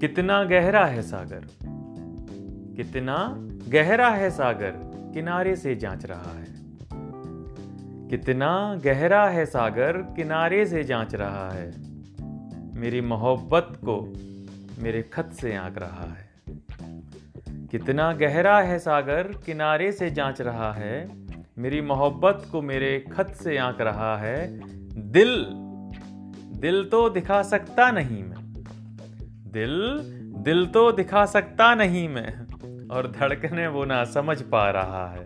कितना गहरा है सागर? कितना गहरा है सागर किनारे से जाँच रहा है। कितना गहरा है सागर किनारे से जाँच रहा है। मेरी मोहब्बत को मेरे खत से आंक रहा है। कितना गहरा है सागर किनारे से जाँच रहा है। मेरी मोहब्बत को मेरे खत से आंक रहा है। दिल दिल तो दिखा सकता नहीं मैं। दिल दिल तो दिखा सकता नहीं मैं, और धड़कने वो ना समझ पा रहा है।